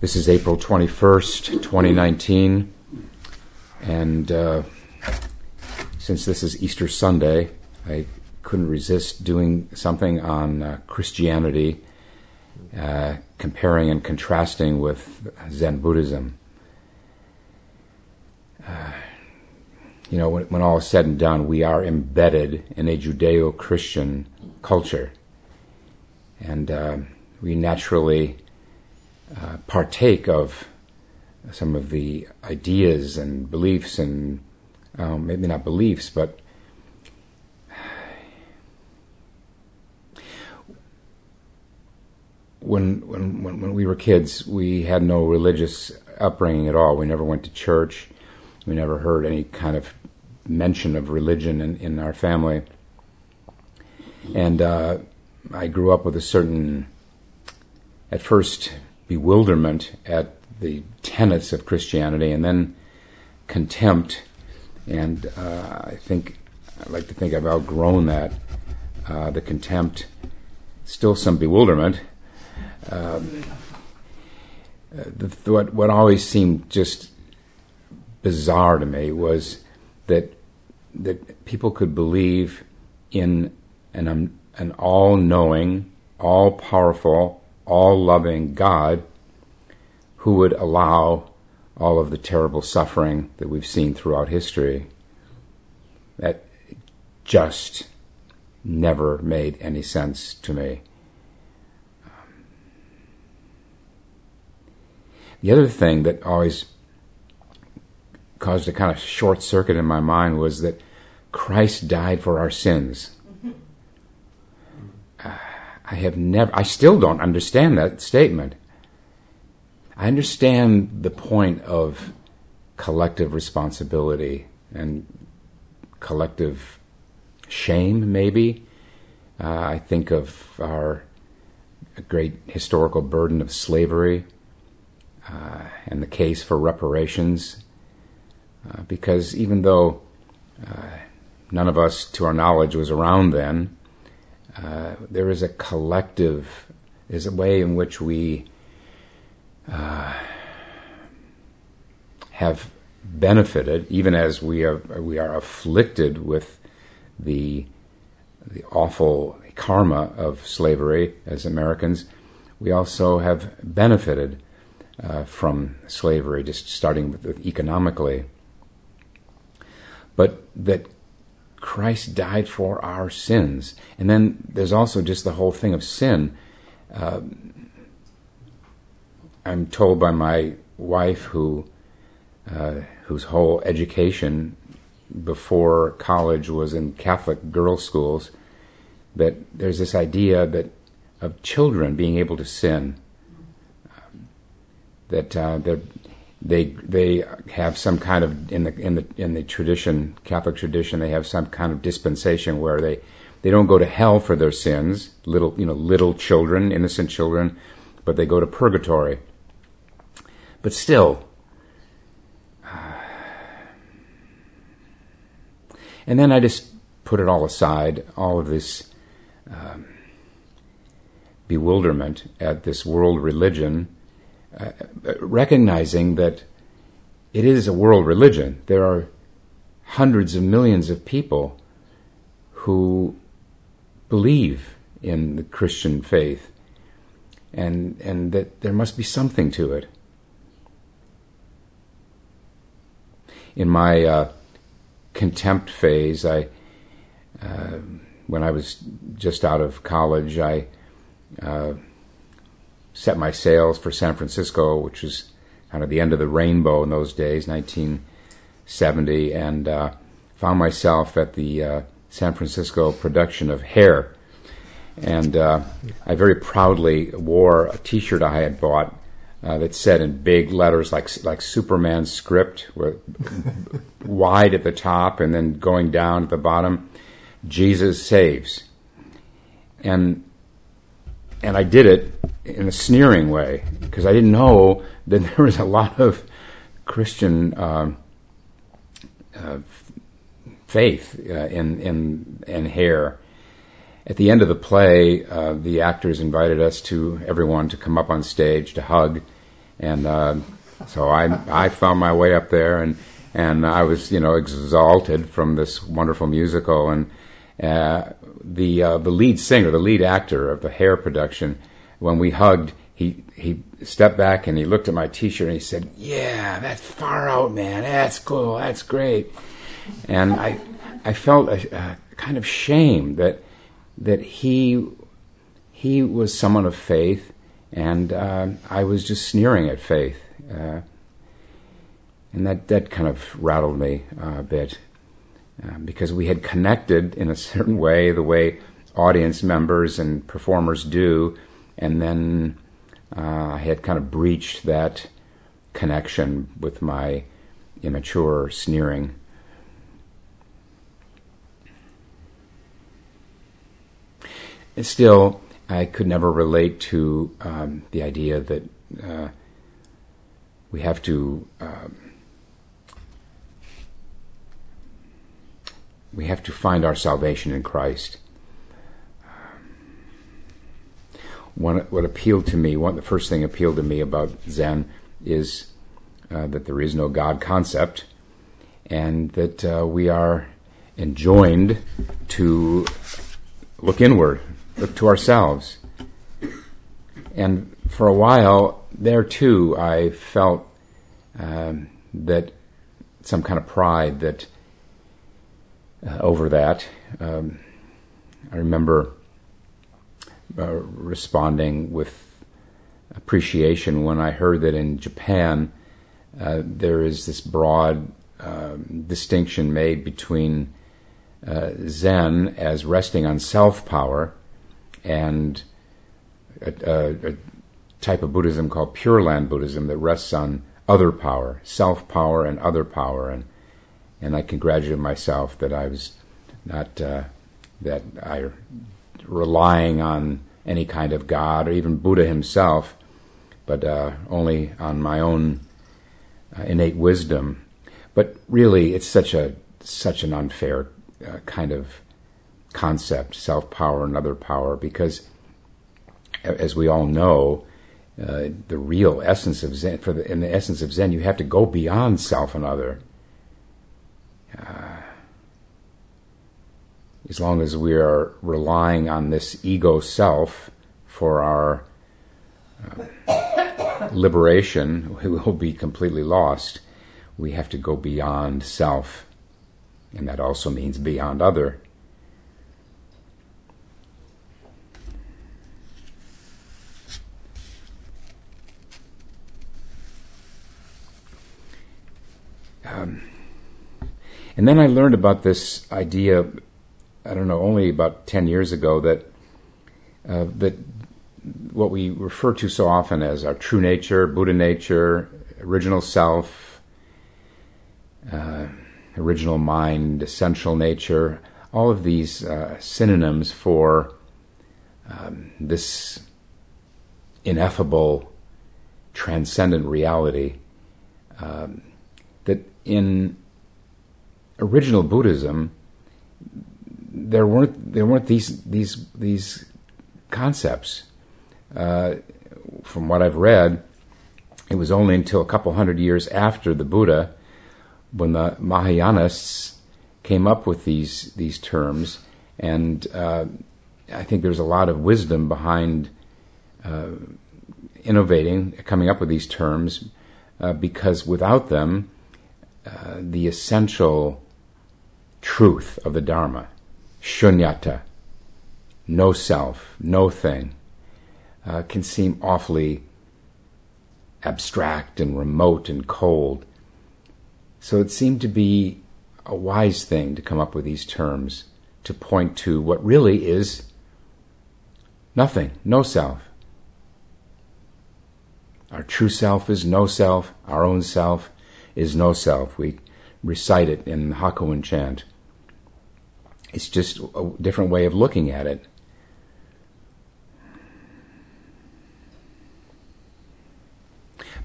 This is April 21st, 2019, and uh, since this is Easter Sunday, I couldn't resist doing something on uh, Christianity, uh, comparing and contrasting with Zen Buddhism. Uh, you know, when, when all is said and done, we are embedded in a Judeo Christian culture. And uh, we naturally uh, partake of some of the ideas and beliefs, and um, maybe not beliefs, but when, when, when we were kids, we had no religious upbringing at all. We never went to church. We never heard any kind of mention of religion in, in our family. And uh, I grew up with a certain, at first, bewilderment at the tenets of Christianity and then contempt. And uh, I think, I like to think I've outgrown that. Uh, the contempt, still some bewilderment. Um, the, what, what always seemed just bizarre to me was that that people could believe in an, um, an all knowing, all powerful, all loving God who would allow all of the terrible suffering that we've seen throughout history. That just never made any sense to me. The other thing that always caused a kind of short circuit in my mind was that Christ died for our sins. I have never, I still don't understand that statement. I understand the point of collective responsibility and collective shame, maybe. Uh, I think of our great historical burden of slavery uh, and the case for reparations. Uh, because even though uh, none of us, to our knowledge, was around then, uh, there is a collective, is a way in which we uh, have benefited, even as we are we are afflicted with the the awful karma of slavery as Americans. We also have benefited uh, from slavery, just starting with, with economically but that Christ died for our sins. And then there's also just the whole thing of sin. Uh, I'm told by my wife, who uh, whose whole education before college was in Catholic girls' schools, that there's this idea that of children being able to sin. Um, that uh, they're they they have some kind of in the in the in the tradition Catholic tradition they have some kind of dispensation where they they don't go to hell for their sins little you know little children innocent children but they go to purgatory. But still and then I just put it all aside all of this um, bewilderment at this world religion recognizing that it is a world religion. There are hundreds of millions of people who believe in the Christian faith, and and that there must be something to it. In my uh, contempt phase, I uh, when I was just out of college, I uh, set my sails for San Francisco, which was kind of the end of the rainbow in those days, 1970, and uh, found myself at the uh, San Francisco production of Hair. And uh, I very proudly wore a T-shirt I had bought uh, that said in big letters, like like Superman script, wide at the top and then going down at the bottom, "Jesus saves." And and I did it in a sneering way because I didn't know that there was a lot of Christian um, uh, faith uh, in in in hair. At the end of the play, uh, the actors invited us to everyone to come up on stage to hug, and uh, so I I found my way up there, and and I was you know exalted from this wonderful musical, and uh, the uh, the lead singer, the lead actor of the Hair production, when we hugged, he he stepped back and he looked at my T-shirt and he said, "Yeah, that's far out, man. That's cool. That's great." And I I felt a, a kind of shame that that he he was someone of faith, and uh, I was just sneering at faith, uh, and that that kind of rattled me uh, a bit uh, because we had connected in a certain way, the way audience members and performers do, and then uh, I had kind of breached that connection with my immature sneering. still, I could never relate to um, the idea that uh, we have to um, we have to find our salvation in Christ. One, what appealed to me, one the first thing appealed to me about Zen is uh, that there is no God concept, and that uh, we are enjoined to look inward, look to ourselves. And for a while, there too, I felt um, that some kind of pride that uh, over that. Um, I remember uh, responding with appreciation when I heard that in Japan uh, there is this broad um, distinction made between uh, Zen as resting on self power and a, a, a, type of Buddhism called Pure Land Buddhism that rests on other power, self power, and other power. And, and I congratulate myself that I was not uh, that I relying on any kind of God or even Buddha himself, but uh, only on my own uh, innate wisdom. But really, it's such a such an unfair uh, kind of concept, self power and other power, because as we all know, uh, the real essence of Zen, for the, in the essence of Zen, you have to go beyond self and other. Uh, as long as we are relying on this ego self for our uh, liberation, we will be completely lost. We have to go beyond self, and that also means beyond other. Um, and then I learned about this idea I don't know, only about 10 years ago that, uh, that what we refer to so often as our true nature, Buddha nature, original self, uh, original mind, essential nature, all of these uh, synonyms for um, this ineffable, transcendent reality. Um, that in original Buddhism, there weren't there weren't these these these concepts. Uh, from what I've read, it was only until a couple hundred years after the Buddha, when the Mahayanists came up with these these terms, and uh, I think there's a lot of wisdom behind uh, innovating, coming up with these terms, uh, because without them, uh, the essential truth of the Dharma shunyata, no self, no thing, uh, can seem awfully abstract and remote and cold. So it seemed to be a wise thing to come up with these terms to point to what really is nothing, no self. Our true self is no self, our own self is no self. We recite it in the chant. It's just a different way of looking at it.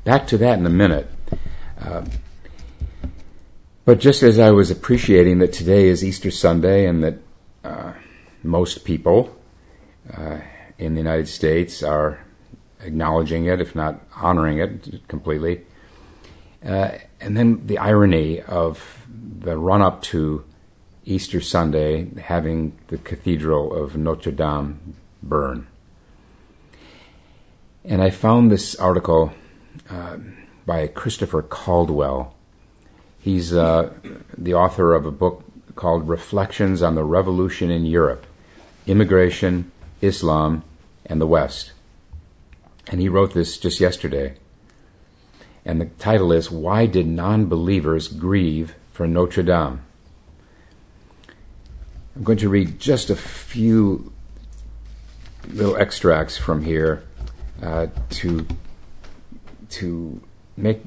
Back to that in a minute. Uh, but just as I was appreciating that today is Easter Sunday and that uh, most people uh, in the United States are acknowledging it, if not honoring it completely. Uh, and then the irony of the run up to Easter Sunday having the Cathedral of Notre Dame burn. And I found this article uh, by Christopher Caldwell. He's uh, the author of a book called Reflections on the Revolution in Europe Immigration, Islam, and the West. And he wrote this just yesterday. And the title is Why Did Non Believers Grieve for Notre Dame? I'm going to read just a few little extracts from here uh, to to make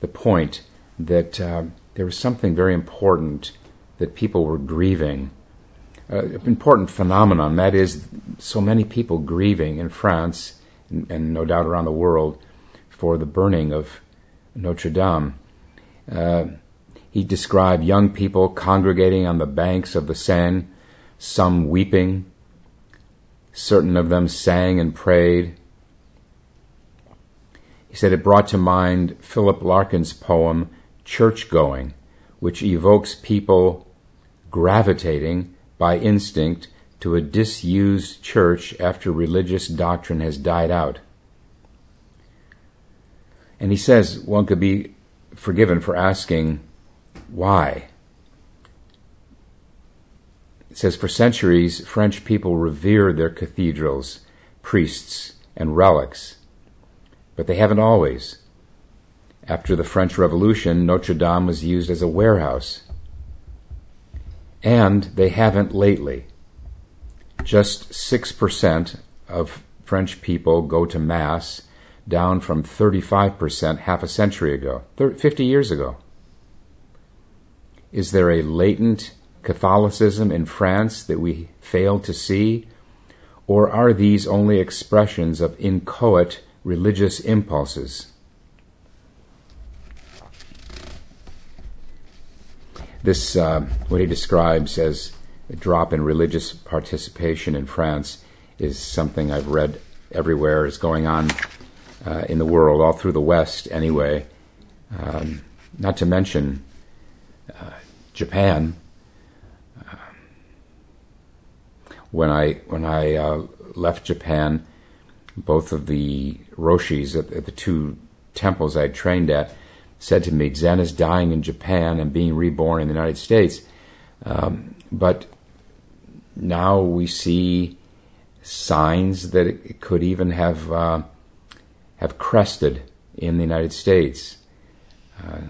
the point that uh, there was something very important that people were grieving. Uh, important phenomenon that is so many people grieving in France and, and, no doubt around the world for the burning of Notre Dame. He described young people congregating on the banks of the Seine, some weeping, certain of them sang and prayed. He said it brought to mind Philip Larkin's poem, Church Going, which evokes people gravitating by instinct to a disused church after religious doctrine has died out. And he says one could be forgiven for asking, why? It says, for centuries, French people revered their cathedrals, priests, and relics but they haven't always. After the French Revolution, Notre Dame was used as a warehouse. And they haven't lately. Just 6% of French people go to Mass, down from 35% half a century ago, 50 years ago. Is there a latent Catholicism in France that we fail to see? Or are these only expressions of inchoate religious impulses. This, uh, what he describes as a drop in religious participation in France, is something I've read everywhere is going on uh, in the world, all through the West anyway. Um, not to mention Japan. Uh, when I when I uh, left Japan, both of the roshis at, at the two temples I trained at said to me, Zen is dying in Japan and being reborn in the United States. Um, but now we see signs that it could even have uh, have crested in the United States. Uh,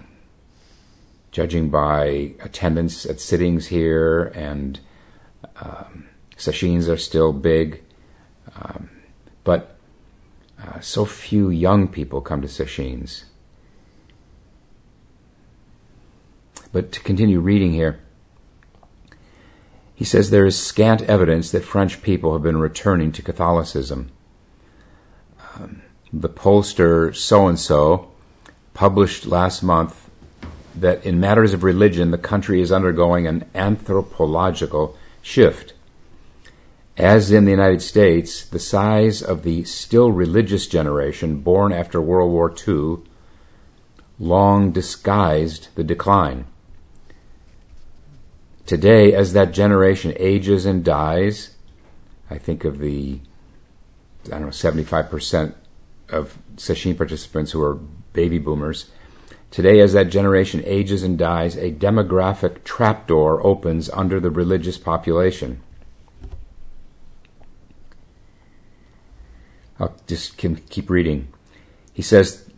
judging by attendance at sittings here, and um, are still big, um, but uh, so few young people come to sesshins. But to continue reading here, he says there is scant evidence that French people have been returning to Catholicism. Um, the pollster so and so published last month that in matters of religion, the country is undergoing an anthropological shift. As in the United States, the size of the still religious generation born after World War II long disguised the decline. Today, as that generation ages and dies, I think of the, I don't know, 75% of sesshin participants who are baby boomers. Today, as that generation ages and dies, a demographic trapdoor opens under the religious population. I'll just keep reading. He says,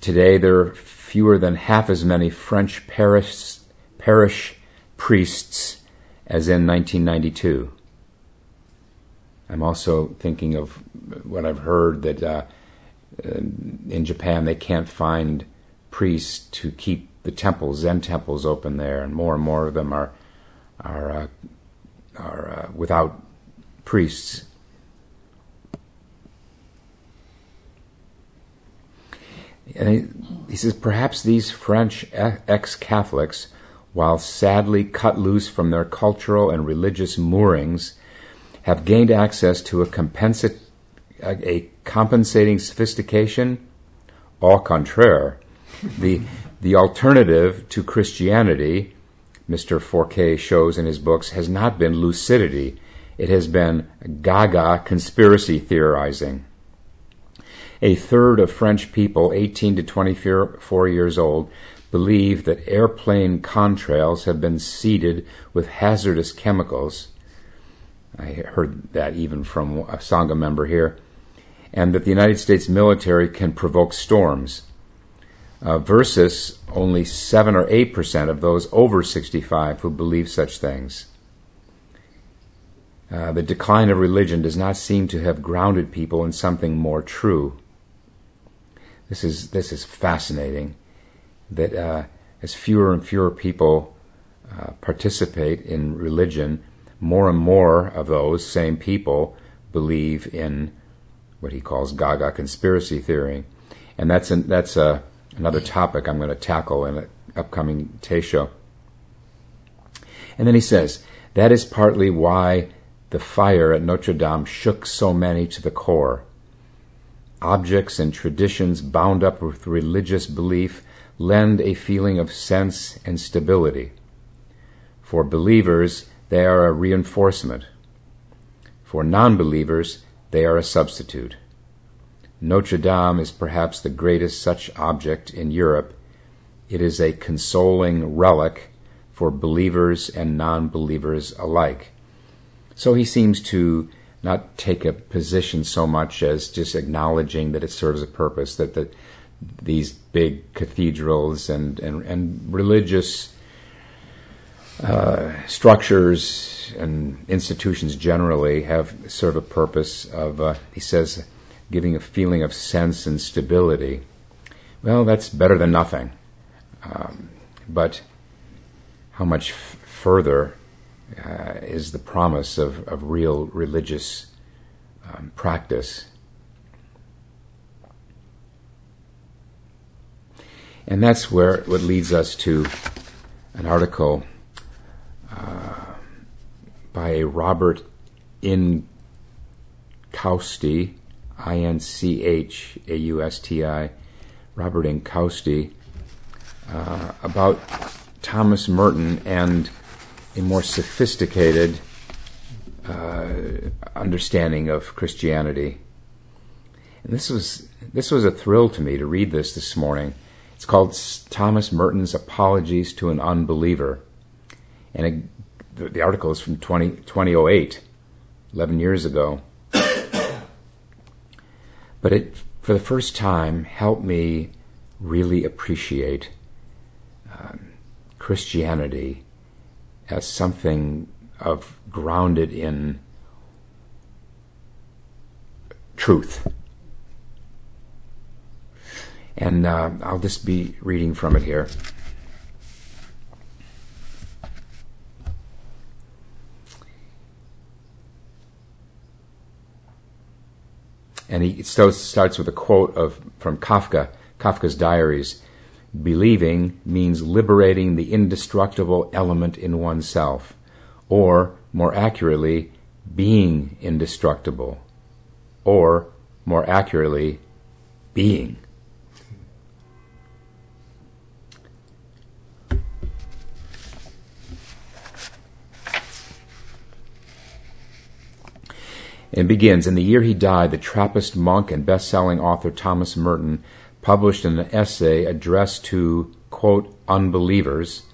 Today there are fewer than half as many French parish, parish priests as in 1992. I'm also thinking of what I've heard that uh, in Japan they can't find priests to keep the temples, Zen temples, open there, and more and more of them are are uh, are uh, without priests. And he, he says, perhaps these French ex Catholics, while sadly cut loose from their cultural and religious moorings, have gained access to a, a compensating sophistication? Au contraire. The, the alternative to Christianity, Mr. Fourquet shows in his books, has not been lucidity. It has been gaga conspiracy theorizing. A third of French people, 18 to 24 years old, believe that airplane contrails have been seeded with hazardous chemicals. I heard that even from a Sangha member here. And that the United States military can provoke storms. Uh, versus only 7 or 8% of those over 65 who believe such things. Uh, the decline of religion does not seem to have grounded people in something more true. This is, this is fascinating that uh, as fewer and fewer people uh, participate in religion, more and more of those same people believe in what he calls Gaga conspiracy theory, and that's an, that's a, another topic I'm going to tackle in an upcoming Teisho. And then he says that is partly why the fire at Notre Dame shook so many to the core. Objects and traditions bound up with religious belief lend a feeling of sense and stability. For believers, they are a reinforcement. For non believers, they are a substitute. Notre Dame is perhaps the greatest such object in Europe. It is a consoling relic for believers and non believers alike. So he seems to not take a position so much as just acknowledging that it serves a purpose, that the these big cathedrals and, and, and religious uh, structures and institutions generally have serve a purpose of, uh, he says, giving a feeling of sense and stability. Well, that's better than nothing. Um, but how much f- further uh, is the promise of, of real religious um, practice? And that's where what leads us to an article uh, by Robert Inchausti, I N C H A U S T I, Robert Inchausti, uh, about Thomas Merton and a more sophisticated uh, understanding of Christianity. And this was this was a thrill to me to read this this morning it's called Thomas Merton's Apologies to an Unbeliever. And it, the, the, article is from 20, 2008, 11 years ago. But it, for the first time, helped me really appreciate um, Christianity as something of grounded in truth and uh, I'll just be reading from it here. And he starts with a quote of from Kafka, Kafka's diaries. Believing means liberating the indestructible element in oneself, or, more accurately, being indestructible, or, more accurately, being. It begins In the year he died, the Trappist monk and best selling author Thomas Merton published an essay addressed to, quote, unbelievers,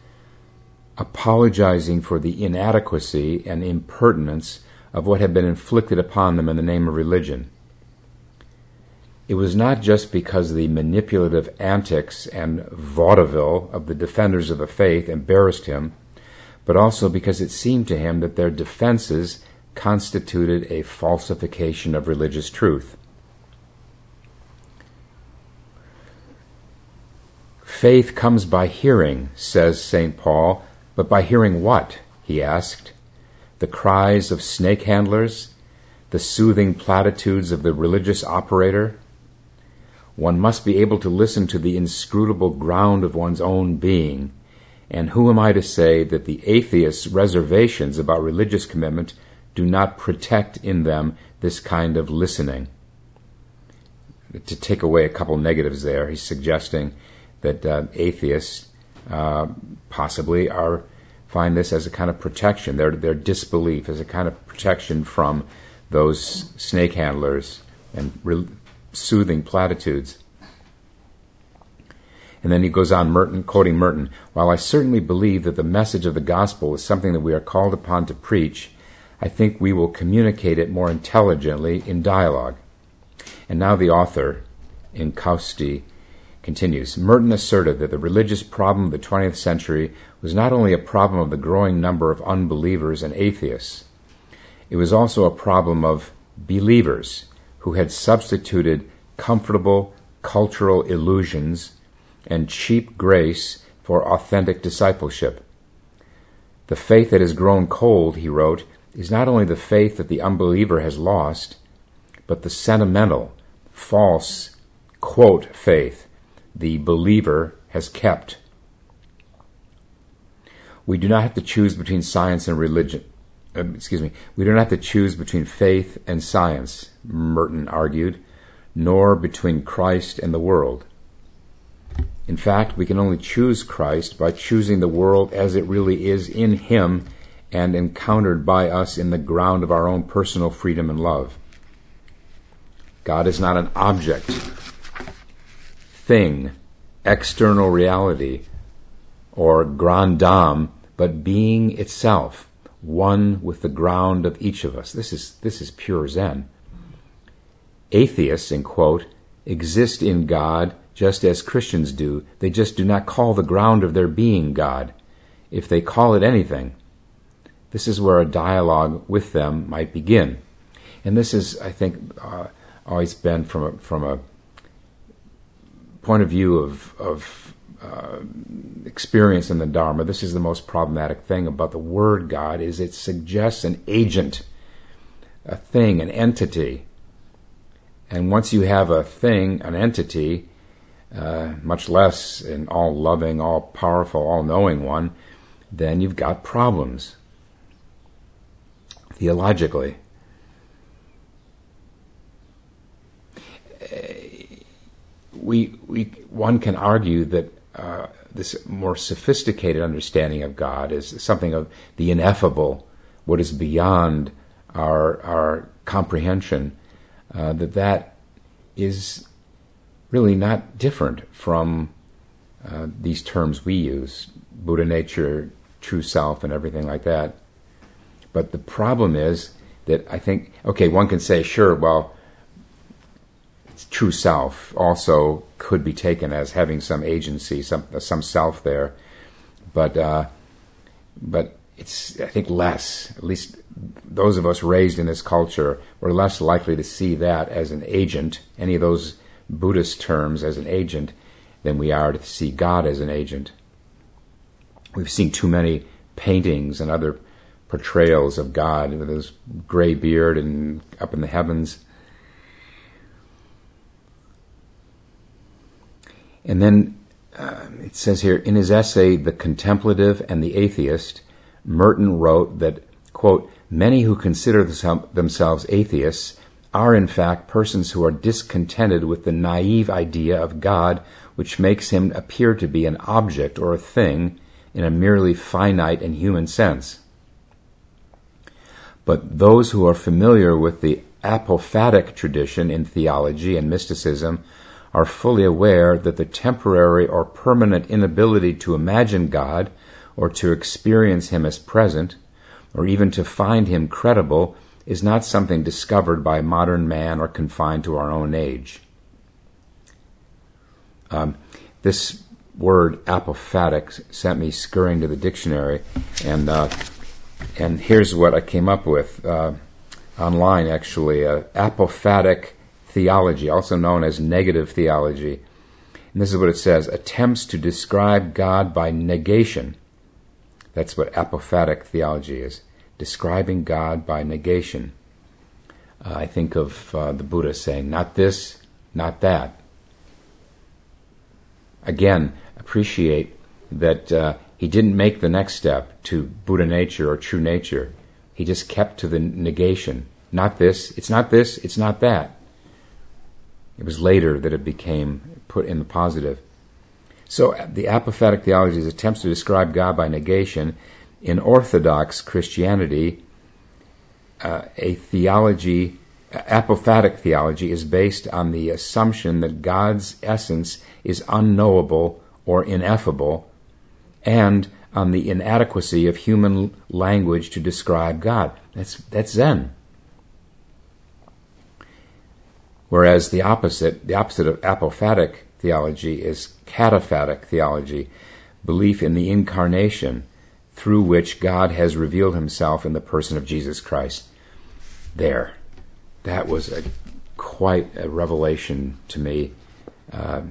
apologizing for the inadequacy and impertinence of what had been inflicted upon them in the name of religion. It was not just because the manipulative antics and vaudeville of the defenders of the faith embarrassed him, but also because it seemed to him that their defenses constituted a falsification of religious truth. Faith comes by hearing, says St. Paul, but by hearing what? he asked. The cries of snake handlers? The soothing platitudes of the religious operator? One must be able to listen to the inscrutable ground of one's own being. And who am I to say that the atheist's reservations about religious commitment do not protect in them this kind of listening. to take away a couple negatives there, he's suggesting that uh, atheists uh, possibly are find this as a kind of protection. Their their disbelief as a kind of protection from those snake handlers and re- soothing platitudes. And then he goes on, Merton, quoting Merton, while I certainly believe that the message of the gospel is something that we are called upon to preach, I think we will communicate it more intelligently in dialogue. And now the author, Inchausti, continues Merton asserted that the religious problem of the 20th century was not only a problem of the growing number of unbelievers and atheists, it was also a problem of believers who had substituted comfortable cultural illusions and cheap grace for authentic discipleship. The faith that has grown cold, he wrote, is not only the faith that the unbeliever has lost, but the sentimental, false, quote, faith the believer has kept. We do not have to choose between science and religion. Uh, excuse me. We do not have to choose between faith and science, Merton argued, nor between Christ and the world. In fact, we can only choose Christ by choosing the world as it really is in Him and encountered by us in the ground of our own personal freedom and love. God is not an object, thing, external reality, or grand dame, but being itself, one with the ground of each of us. This is, this is pure Zen. Atheists, in quote, exist in God just as Christians do. They just do not call the ground of their being God, if they call it anything. This is where a dialogue with them might begin. And this is, I think, uh, always been from a, from a point of view of, of uh, experience in the Dharma. This is the most problematic thing about the word God is it suggests an agent, a thing, an entity. And once you have a thing, an entity, uh, much less an all loving, all powerful, all knowing one, then you've got problems theologically. We, we, one can argue that uh, this more sophisticated understanding of God is something of the ineffable, what is beyond our, our comprehension, uh, that that is really not different from uh, these terms we use Buddha nature, true self, and everything like that. But the problem is that I think, okay, one can say, sure, well, true self also could be taken as having some agency, some some self there, but uh, but it's I think less. At least those of us raised in this culture were less likely to see that as an agent. Any of those Buddhist terms as an agent than we are to see God as an agent. We've seen too many paintings and other portrayals of God with his gray beard and up in the heavens. And then uh, it says here in his essay, The Contemplative and the Atheist, Merton wrote that, quote, many who consider themselves atheists are in fact persons who are discontented with the naive idea of God which makes him appear to be an object or a thing in a merely finite and human sense. But those who are familiar with the apophatic tradition in theology and mysticism are fully aware that the temporary or permanent inability to imagine God or to experience Him as present, or even to find Him credible, is not something discovered by modern man or confined to our own age. Um, this word apophatic sent me scurrying to the dictionary, and uh, and here's what I came up with uh, online. Actually, uh, apophatic theology, also known as negative theology, and this is what it says: attempts to describe God by negation. That's what apophatic theology is describing God by negation. Uh, I think of uh, the Buddha saying, not this, not that. Again, appreciate that uh, he didn't make the next step to Buddha nature or true nature. He just kept to the negation. Not this, it's not this, it's not that. It was later that it became put in the positive. So the apophatic theology is attempts to describe God by negation. In Orthodox Christianity, uh, a theology, apophatic theology, is based on the assumption that God's essence is unknowable or ineffable, and on the inadequacy of human language to describe God. That's, that's Zen. Whereas the opposite, the opposite of apophatic theology is cataphatic theology, belief in the incarnation through which God has revealed himself in the person of Jesus Christ. There. That was a, quite a revelation to me uh,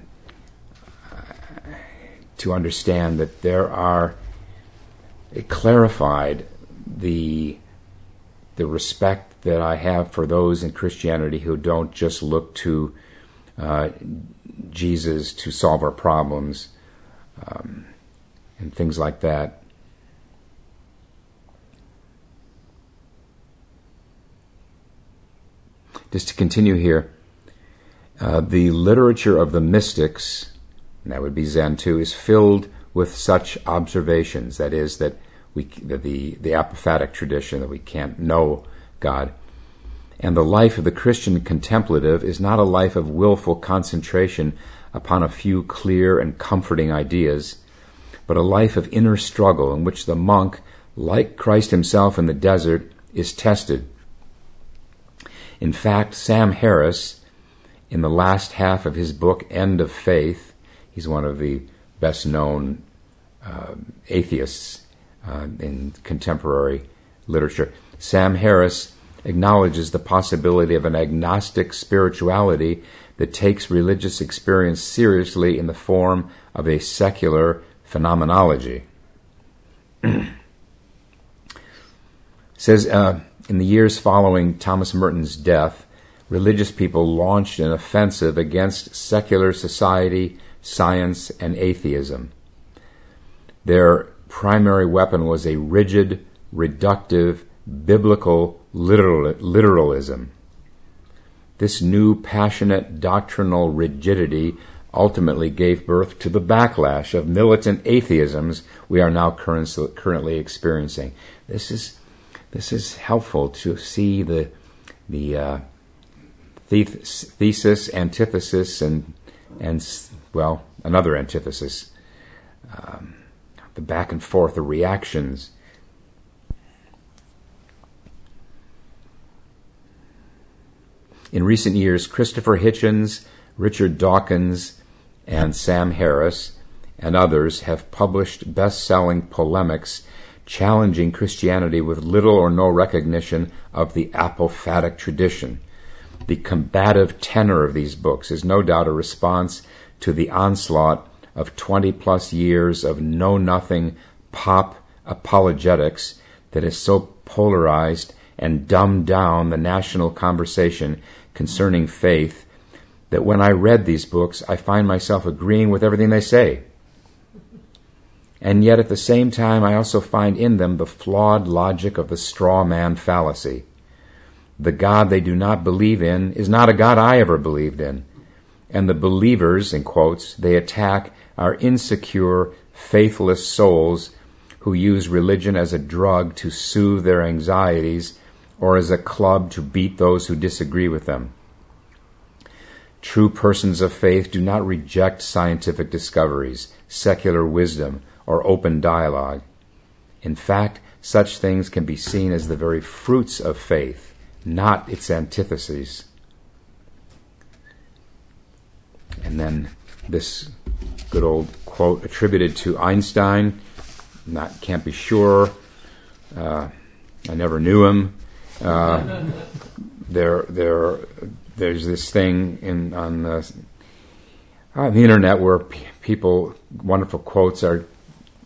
to understand that there are, it clarified the, the respect that I have for those in Christianity who don't just look to uh, Jesus to solve our problems um, and things like that. Just to continue here, uh, the literature of the mystics, that would be Zen too, is filled with such observations. That is, that we that the the apophatic tradition that we can't know God. And the life of the Christian contemplative is not a life of willful concentration upon a few clear and comforting ideas, but a life of inner struggle in which the monk, like Christ himself in the desert, is tested. In fact, Sam Harris, in the last half of his book, End of Faith, he's one of the best known uh, atheists uh, in contemporary literature. Sam Harris acknowledges the possibility of an agnostic spirituality that takes religious experience seriously in the form of a secular phenomenology. says uh, in the years following Thomas Merton's death, religious people launched an offensive against secular society, science, and atheism. Their primary weapon was a rigid, reductive, biblical literal, literalism. This new passionate doctrinal rigidity ultimately gave birth to the backlash of militant atheisms we are now currently experiencing. This is this is helpful to see the the uh, thesis, antithesis, and and well another antithesis, um, the back and forth, the reactions In recent years, Christopher Hitchens, Richard Dawkins, and Sam Harris and others have published best selling polemics challenging Christianity with little or no recognition of the apophatic tradition. The combative tenor of these books is no doubt a response to the onslaught of 20 plus years of know nothing pop apologetics that has so polarized and dumbed down the national conversation concerning faith that when I read these books, I find myself agreeing with everything they say. And yet at the same time, I also find in them the flawed logic of the straw man fallacy. The God they do not believe in is not a God I ever believed in. And the believers, in quotes, they attack are insecure, faithless souls who use religion as a drug to soothe their anxieties or as a club to beat those who disagree with them. True persons of faith do not reject scientific discoveries, secular wisdom, or open dialogue. In fact, such things can be seen as the very fruits of faith, not its antitheses. And then this good old quote attributed to Einstein. Not can't be sure. Uh, I never knew him. Uh, there, there, there's this thing in on the, on the internet where p- people wonderful quotes are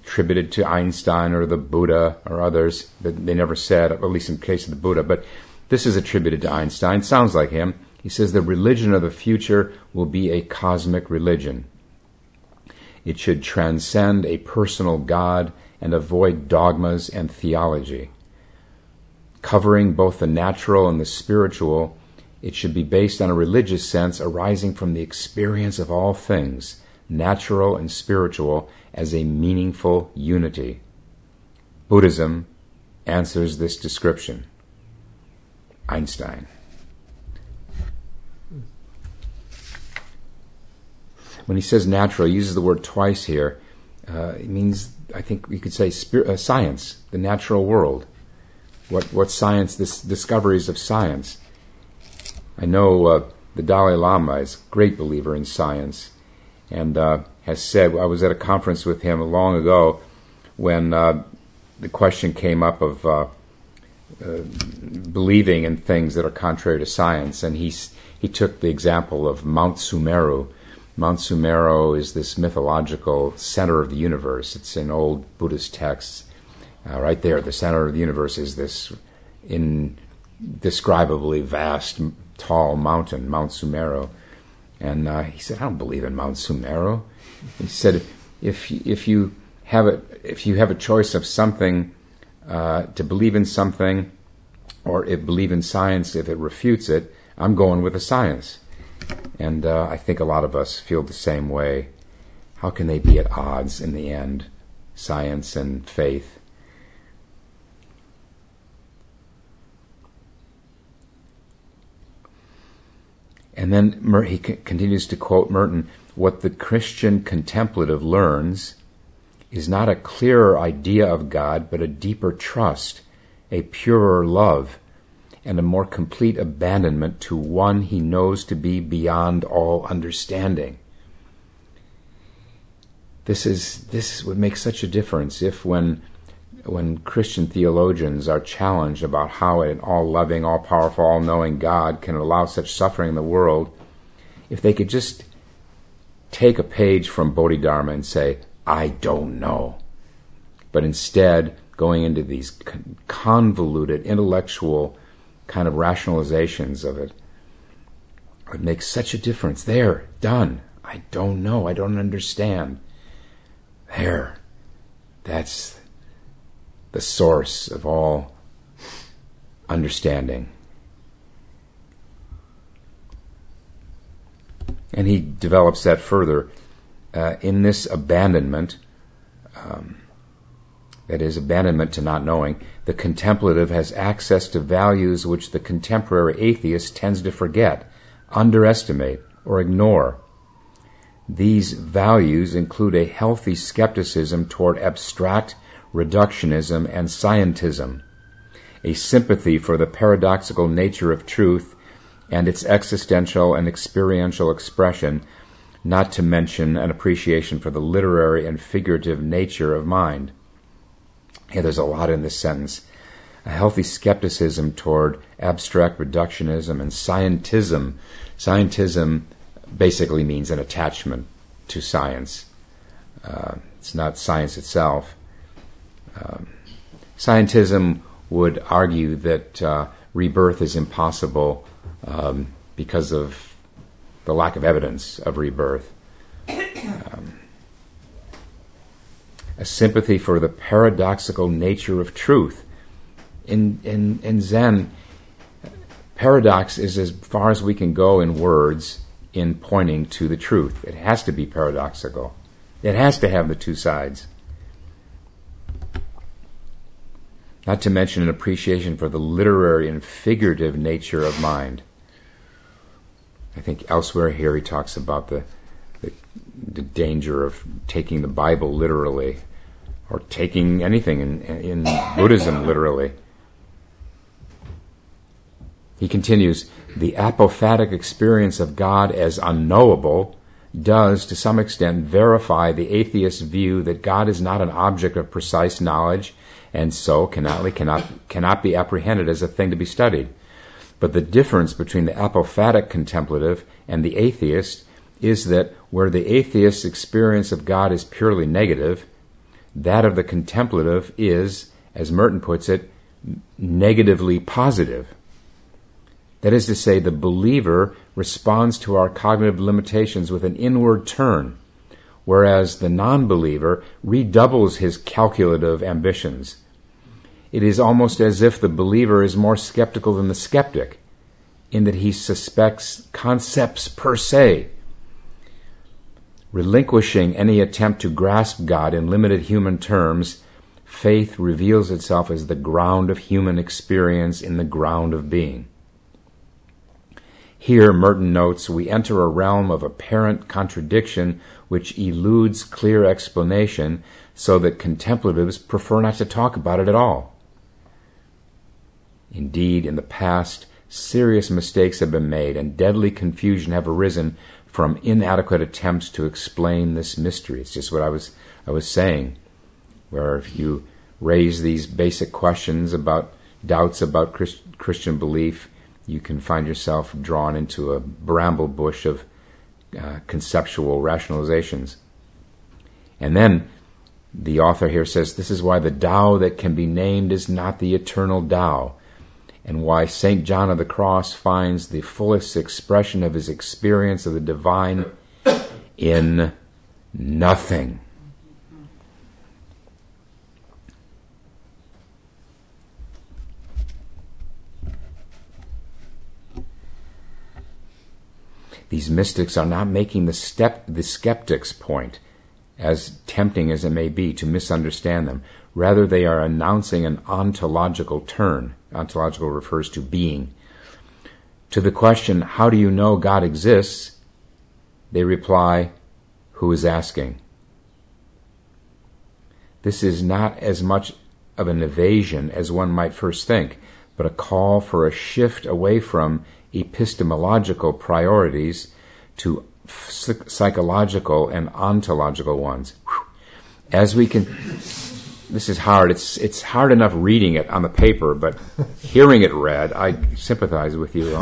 attributed to Einstein or the Buddha or others that they never said, at least in the case of the Buddha. But this is attributed to Einstein. Sounds like him. He says the religion of the future will be a cosmic religion. It should transcend a personal God and avoid dogmas and theology covering both the natural and the spiritual it should be based on a religious sense arising from the experience of all things, natural and spiritual, as a meaningful unity. Buddhism answers this description. Einstein. When he says natural, he uses the word twice here. Uh, it means, I think you could say, uh, science, the natural world. What, what science, this discoveries of science. I know uh, the Dalai Lama is a great believer in science and uh, has said, I was at a conference with him long ago when uh, the question came up of uh, believing in things that are contrary to science, and he, he took the example of Mount Sumeru. Mount Sumeru is this mythological center of the universe. It's in old Buddhist texts. Uh, right there, the center of the universe is this indescribably vast tall mountain, Mount Sumeru. And uh, he said, I don't believe in Mount Sumeru. He said, if, if you have a, if you have a choice of something uh, to believe in something or believe in science, if it refutes it, I'm going with the science. And uh, I think a lot of us feel the same way. How can they be at odds in the end, science and faith? And then he continues to quote Merton what the Christian contemplative learns is not a clearer idea of God, but a deeper trust, a purer love, and a more complete abandonment to one he knows to be beyond all understanding. This is this would make such a difference if when when Christian theologians are challenged about how an all loving, all powerful, all knowing God can allow such suffering in the world, if they could just take a page from Bodhidharma and say, I don't know. But instead, going into these convoluted intellectual kind of rationalizations of it, would make such a difference. There, done. I don't know. I don't understand. There. That's the source of all understanding. And he develops that further. Uh, in this abandonment, um, that is, abandonment to not knowing, the contemplative has access to values which the contemporary atheist tends to forget, underestimate, or ignore. These values include a healthy skepticism toward abstract reductionism, and scientism, a sympathy for the paradoxical nature of truth and its existential and experiential expression, not to mention an appreciation for the literary and figurative nature of mind. Yeah, there's a lot in this sentence. A healthy skepticism toward abstract reductionism and scientism. Scientism basically means an attachment to science. Uh, it's not science itself. Um, scientism would argue that uh, rebirth is impossible um, because of the lack of evidence of rebirth. Um, a sympathy for the paradoxical nature of truth. In, in, in Zen, paradox is as far as we can go in words in pointing to the truth. It has to be paradoxical. It has to have the two sides. not to mention an appreciation for the literary and figurative nature of mind. I think elsewhere here he talks about the, the, danger of taking the Bible literally or taking anything in, in Buddhism literally. He continues, the apophatic experience of God as unknowable does, to some extent, verify the atheist's view that God is not an object of precise knowledge and so cannot, cannot, cannot be apprehended as a thing to be studied. But the difference between the apophatic contemplative and the atheist is that where the atheist's experience of God is purely negative, that of the contemplative is, as Merton puts it, negatively positive. That is to say, the believer responds to our cognitive limitations with an inward turn, whereas the non believer redoubles his calculative ambitions it is almost as if the believer is more skeptical than the skeptic, in that he suspects concepts per se. Relinquishing any attempt to grasp God in limited human terms, faith reveals itself as the ground of human experience in the ground of being. Here, Merton notes, we enter a realm of apparent contradiction which eludes clear explanation, so that contemplatives prefer not to talk about it at all. Indeed, in the past, serious mistakes have been made and deadly confusion have arisen from inadequate attempts to explain this mystery. It's just what I was I was saying, where if you raise these basic questions about doubts about Christ, Christian belief, you can find yourself drawn into a bramble bush of uh, conceptual rationalizations. And then the author here says this is why the Tao that can be named is not the eternal Tao and why St. John of the Cross finds the fullest expression of his experience of the divine in nothing. These mystics are not making the step the skeptic's point, as tempting as it may be to misunderstand them. Rather, they are announcing an ontological turn. Ontological refers to being. To the question, How do you know God exists? they reply, Who is asking? This is not as much of an evasion as one might first think, but a call for a shift away from epistemological priorities to psychological and ontological ones. As we can this is hard. It's it's hard enough reading it on the paper, but hearing it read, I sympathize with you.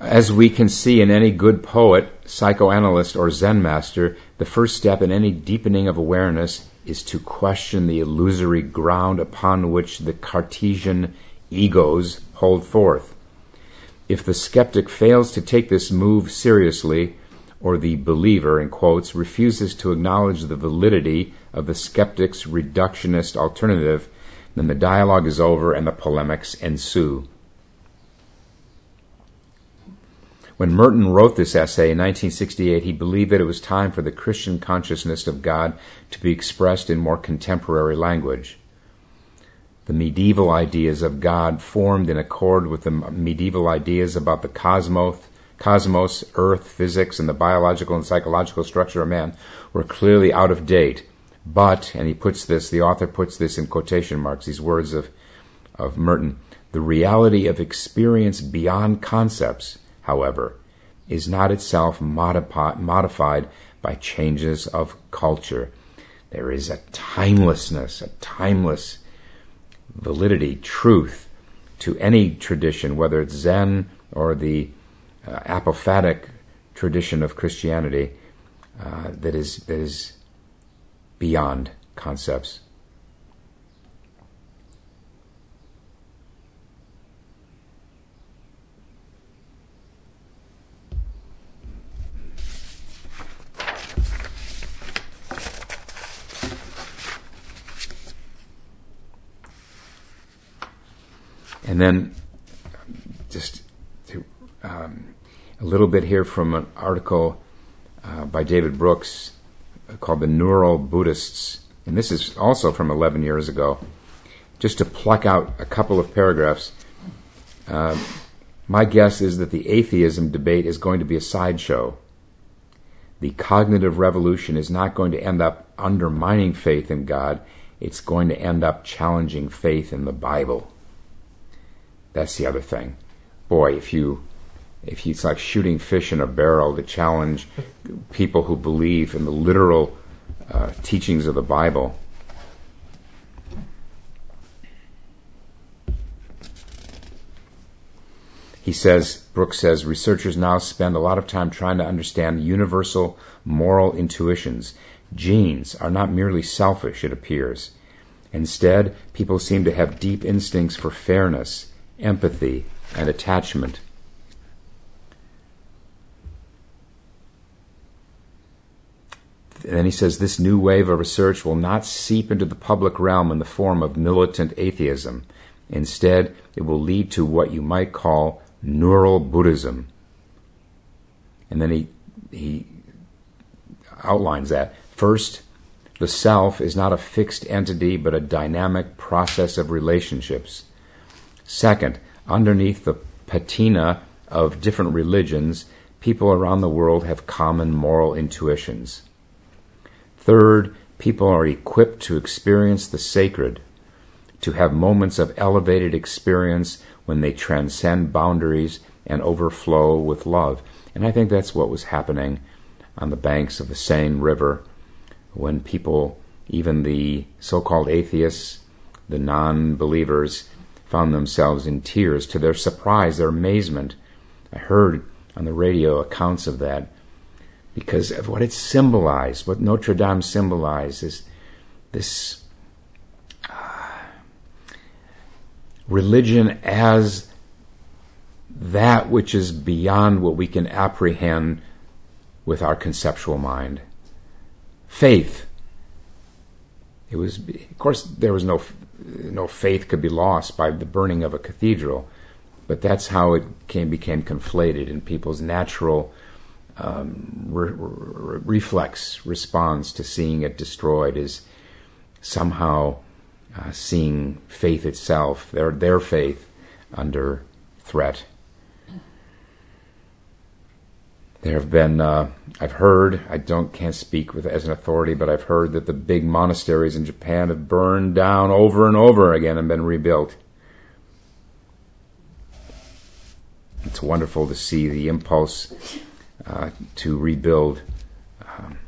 As we can see in any good poet, psychoanalyst, or Zen master, the first step in any deepening of awareness is to question the illusory ground upon which the Cartesian egos hold forth. If the skeptic fails to take this move seriously, or the believer, in quotes, refuses to acknowledge the validity of the skeptic's reductionist alternative, then the dialogue is over and the polemics ensue. When Merton wrote this essay in 1968, he believed that it was time for the Christian consciousness of God to be expressed in more contemporary language. The medieval ideas of God formed in accord with the medieval ideas about the cosmos, cosmos, earth, physics, and the biological and psychological structure of man were clearly out of date. But, and he puts this, the author puts this in quotation marks, these words of, of Merton, the reality of experience beyond concepts, however, is not itself modifi- modified by changes of culture. There is a timelessness, a timeless validity, truth to any tradition, whether it's Zen or the uh, apophatic tradition of Christianity uh, that is that is beyond concepts. And then just to um, a little bit here from an article uh, by David Brooks called The Neural Buddhists. And this is also from 11 years ago. Just to pluck out a couple of paragraphs. Uh, my guess is that the atheism debate is going to be a sideshow. The cognitive revolution is not going to end up undermining faith in God, it's going to end up challenging faith in the Bible. That's the other thing. Boy, if you if he's like shooting fish in a barrel to challenge people who believe in the literal uh, teachings of the Bible. He says, Brooks says, researchers now spend a lot of time trying to understand universal moral intuitions. Genes are not merely selfish, it appears. Instead, people seem to have deep instincts for fairness, empathy, and attachment. And then he says this new wave of research will not seep into the public realm in the form of militant atheism. Instead, it will lead to what you might call neural Buddhism. And then he, he outlines that. First, the self is not a fixed entity but a dynamic process of relationships. Second, underneath the patina of different religions, people around the world have common moral intuitions. Third, people are equipped to experience the sacred, to have moments of elevated experience when they transcend boundaries and overflow with love. And I think that's what was happening on the banks of the Seine River when people, even the so called atheists, the non believers, found themselves in tears. To their surprise, their amazement, I heard on the radio accounts of that because of what it symbolized, what Notre Dame symbolizes this uh, religion as that which is beyond what we can apprehend with our conceptual mind. Faith. It was, of course, there was no, no faith could be lost by the burning of a cathedral, but that's how it came, became conflated in people's natural um, re- re- reflex response to seeing it destroyed is somehow uh, seeing faith itself, their their faith, under threat. There have been, uh, I've heard, I don't can't speak with as an authority, but I've heard that the big monasteries in Japan have burned down over and over again and been rebuilt. It's wonderful to see the impulse uh, to rebuild um,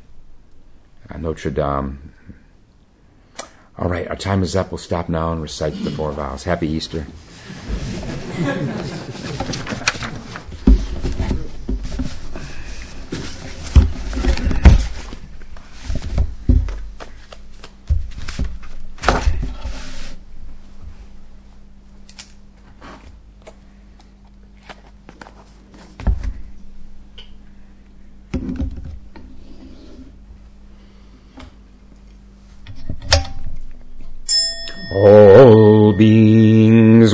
Notre Dame. All right, our time is up. We'll stop now and recite the four vows. Happy Easter. All beings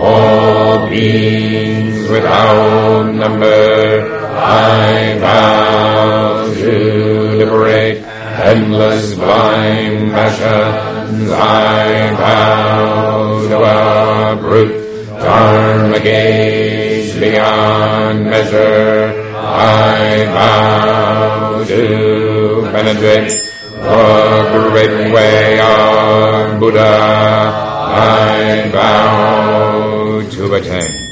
all beings without number. I vow to liberate endless blind passions. I vow to uproot dharma gates beyond measure. I vow to penetrate the great way of Buddha. I vow two by ten.